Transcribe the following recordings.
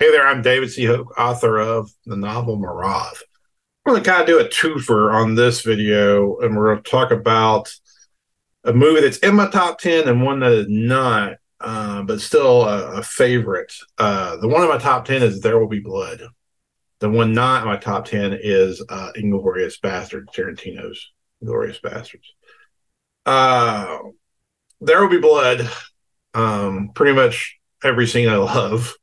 Hey there, I'm David Choke, author of the novel Mirov. I'm going to kind of do a twofer on this video, and we're going to talk about a movie that's in my top 10 and one that is not, uh, but still a, a favorite. Uh, the one in my top 10 is There Will Be Blood. The one not in my top 10 is uh, Inglourious Basterds, Tarantino's Inglourious Basterds. Uh, there Will Be Blood. Um, pretty much every scene I love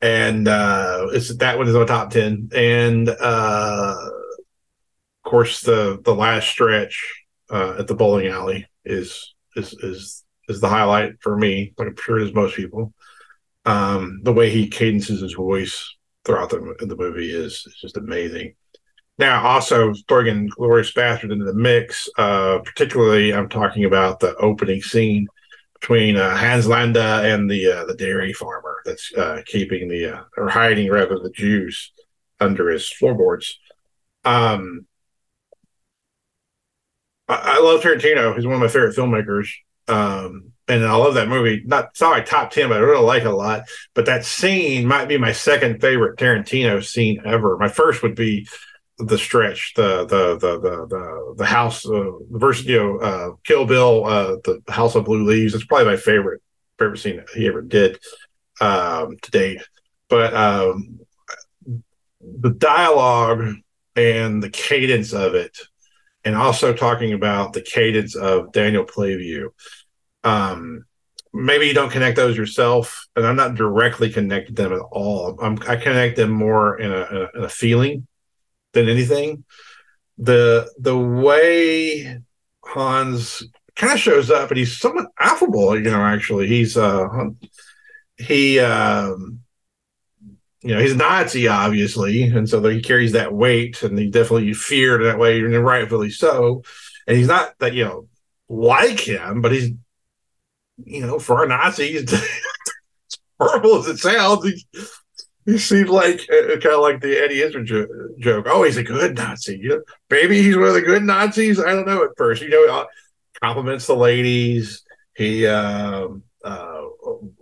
and uh, it's that one is on top ten, and uh, of course the the last stretch uh, at the bowling alley is is is is the highlight for me. Like I'm sure it is most people. Um, the way he cadences his voice throughout the the movie is, is just amazing. Now, also throwing Glorious Bastard into the mix, uh, particularly I'm talking about the opening scene between uh, Hans Landa and the uh, the dairy farmer that's uh, keeping the uh, or hiding rather the Jews under his floorboards. Um, I, I, love Tarantino. He's one of my favorite filmmakers, um, and I love that movie. Not my top ten, but I really like it a lot. But that scene might be my second favorite Tarantino scene ever. My first would be the stretch, the the the the the, the house, uh, versus you know, uh, Kill Bill, uh, the House of Blue Leaves. It's probably my favorite favorite scene he ever did um, to date. But um, the dialogue and the cadence of it, and also talking about the cadence of Daniel Plainview. Um, maybe you don't connect those yourself, and I'm not directly connected them at all. I'm, i connect them more in a, in a, in a feeling than anything. The the way Hans kind of shows up, and he's somewhat affable. You know, actually, he's uh he um you know he's a Nazi obviously, and so he carries that weight, and he definitely feared that way, and rightfully so. And he's not that you know like him, but he's you know for a Nazi, as horrible as it sounds, he's he seemed like uh, kind of like the Eddie Izzard jo- joke. Oh, he's a good Nazi. You know, maybe he's one of the good Nazis. I don't know at first. You know, uh, compliments the ladies. He uh, uh,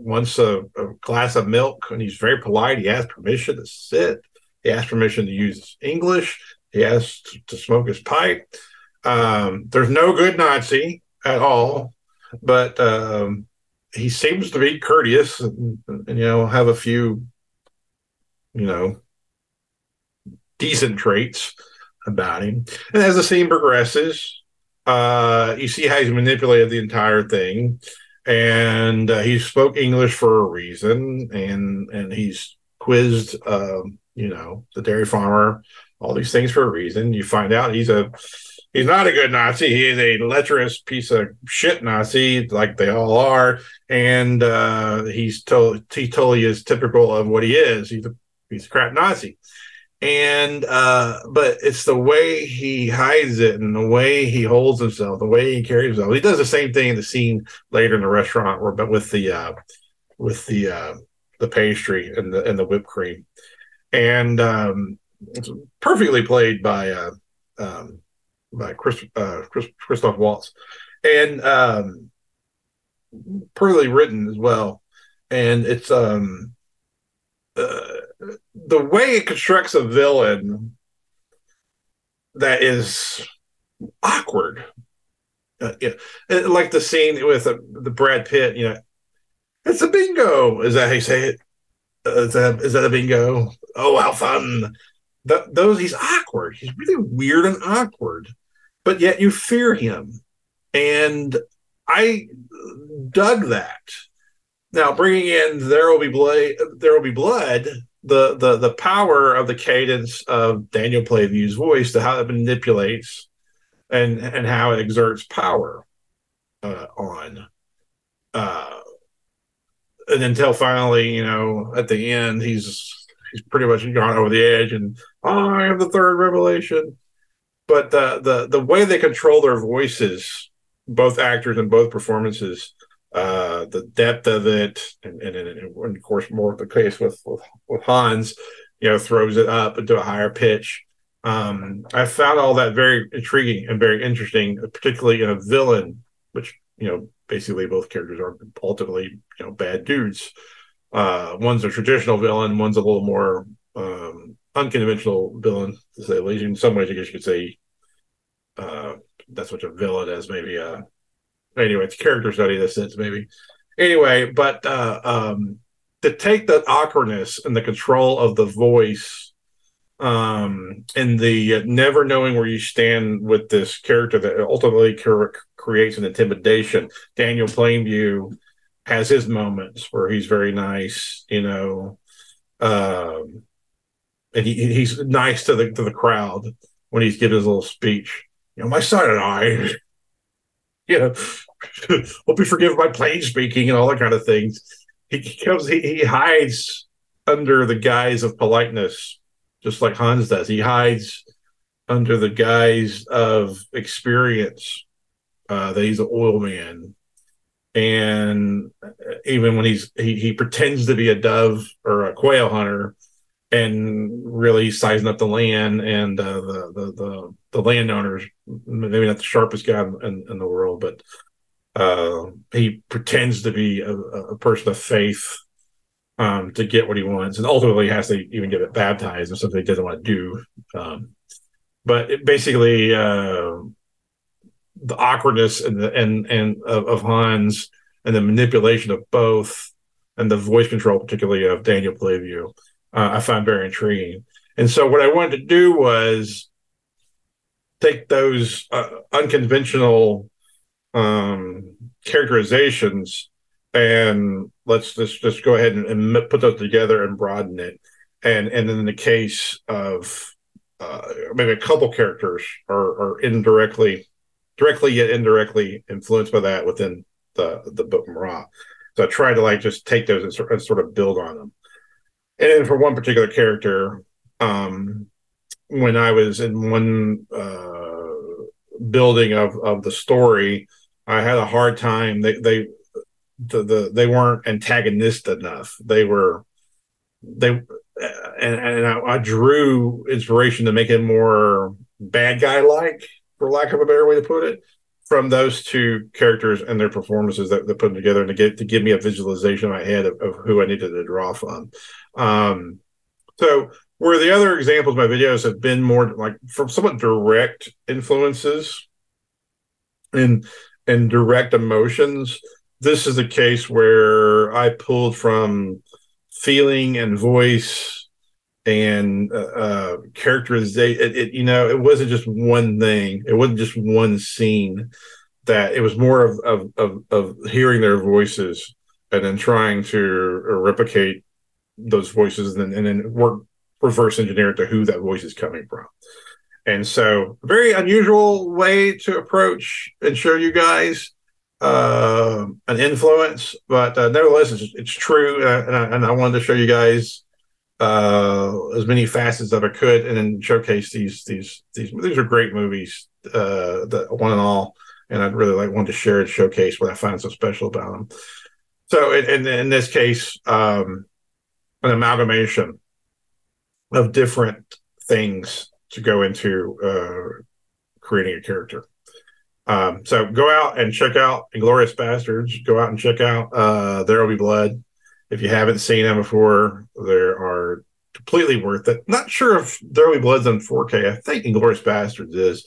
wants a, a, glass of milk, and he's very polite. He asks permission to sit. He asks permission to use English. He asks to, to smoke his pipe. Um, there's no good Nazi at all, but um, he seems to be courteous and, and you know have a few you know, decent traits about him. And as the scene progresses, uh, you see how he's manipulated the entire thing, and uh, he spoke English for a reason, and and he's quizzed, uh, you know, the dairy farmer, all these things for a reason. You find out he's a he's not a good Nazi. He is a lecherous piece of shit Nazi, like they all are, and uh, he's to- he totally is typical of what he is. He's a piece of crap Nazi. And uh, but it's the way he hides it and the way he holds himself, the way he carries himself. He does the same thing in the scene later in the restaurant where but with the uh with the uh the pastry and the and the whipped cream. And um it's perfectly played by uh um by Chris uh Chris, Christoph Waltz. And um perfectly written as well. And it's um uh, the way it constructs a villain that is awkward. Uh, yeah, like the scene with uh, the Brad Pitt. You know, it's a bingo. Is that how you say it? Uh, is that is that a bingo? Oh, how fun! The, those he's awkward. He's really weird and awkward, but yet you fear him, and I dug that. Now, bringing in "There Will Be Blood," "There Will Be Blood," the the the power of the cadence of Daniel Plainview's voice to how it manipulates and and how it exerts power uh, on uh and until finally you know at the end he's he's pretty much gone over the edge and oh, I have the third revelation. But the the the way they control their voices both actors and both performances uh, the depth of it, and, and, and, of course more of the case with, with, with Hans, you know, throws it up into a higher pitch. Um, I found all that very intriguing and very interesting, particularly in a villain, which you know basically both characters are ultimately you know bad dudes. Uh, one's a traditional villain, one's a little more um, unconventional villain, to say the least. In some ways, I guess you could say uh, that's what a villain is, maybe. Uh, anyway, it's character study in a sense, maybe. Anyway, but uh, um, to take the awkwardness and the control of the voice um, and the never knowing where you stand with this character that ultimately creates an intimidation. Daniel Plainview has his moments where he's very nice, you know, um, and he, he's nice to the to the crowd when he's giving his little speech. You know, my son and I, you know, hope you forgive my plain speaking and all that kind of things. He comes, he, he hides under the guise of politeness, just like Hans does. He hides under the guise of experience uh, that he's an oil man. And even when he's he, he pretends to be a dove or a quail hunter, and really sizing up the land and uh, the, the the the landowners. Maybe not the sharpest guy in, in the world, but uh, he pretends to be a, a person of faith um, to get what he wants, and ultimately has to even get it baptized or something he doesn't want to do. Um, but it basically, uh, the awkwardness and the and and of, of Hans and the manipulation of both, and the voice control, particularly of Daniel Plainview uh, I found very intriguing. And so what I wanted to do was take those uh, unconventional um, characterizations and let's just just go ahead and, and, put those together and broaden it. And and in the case of uh, maybe a couple characters are, are indirectly, directly yet indirectly influenced by that within the the book Mirov. So I tried to like just take those and sort of build on them and for one particular character, um, when I was in one uh, building of of the story, I had a hard time. They they the, the they weren't antagonist enough. They were they and and I, I drew inspiration to make it more bad guy like, for lack of a better way to put it from those two characters and their performances that they put them together and to get to give me a visualization in my head of, of who I needed to draw from. Um, so where the other examples my videos have been more like from somewhat direct influences and and direct emotions, this is a case where I pulled from feeling and voice and uh, uh characterization. It, it, you know, it wasn't just one thing. It wasn't just one scene. That it was more of of of, of hearing their voices and then trying to replicate those voices and, and then work reverse engineer it to who that voice is coming from. And so, very unusual way to approach and show you guys uh, an influence, but uh, nevertheless, it's, it's true. And, I, and, I, wanted to show you guys uh, as many facets that I could, and then showcase these these these these are great movies, uh, the one and all. And I'd really like wanted to share and showcase what I find so special about them. So, in, in, in this case, um, an amalgamation of different things to go into uh, creating a character. Um, so go out and check out Inglourious Basterds. Go out and check out uh, There Will Be Blood. If you haven't seen them before, they are completely worth it. Not sure if Be Blood's on 4K. I think Inglourious Basterds is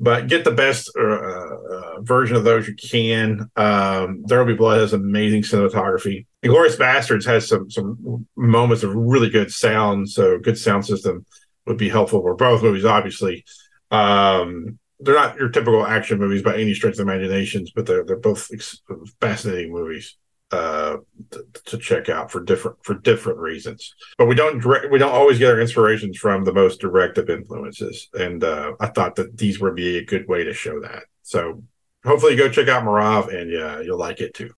but get the best uh, uh, version of those you can. Um, be blood has amazing cinematography. Inglourious Basterds has some some moments of really good sound, so good sound system would be helpful for both movies. Obviously, um, they're not your typical action movies by any stretch of imaginations, but they're they're both ex- fascinating movies uh, to, to, check out for different for different reasons. But we don't direct, we don't always get our inspirations from the most direct of influences, and uh, I thought that these would be a good way to show that. So hopefully, you go check out Mirov, and yeah, you'll like it too.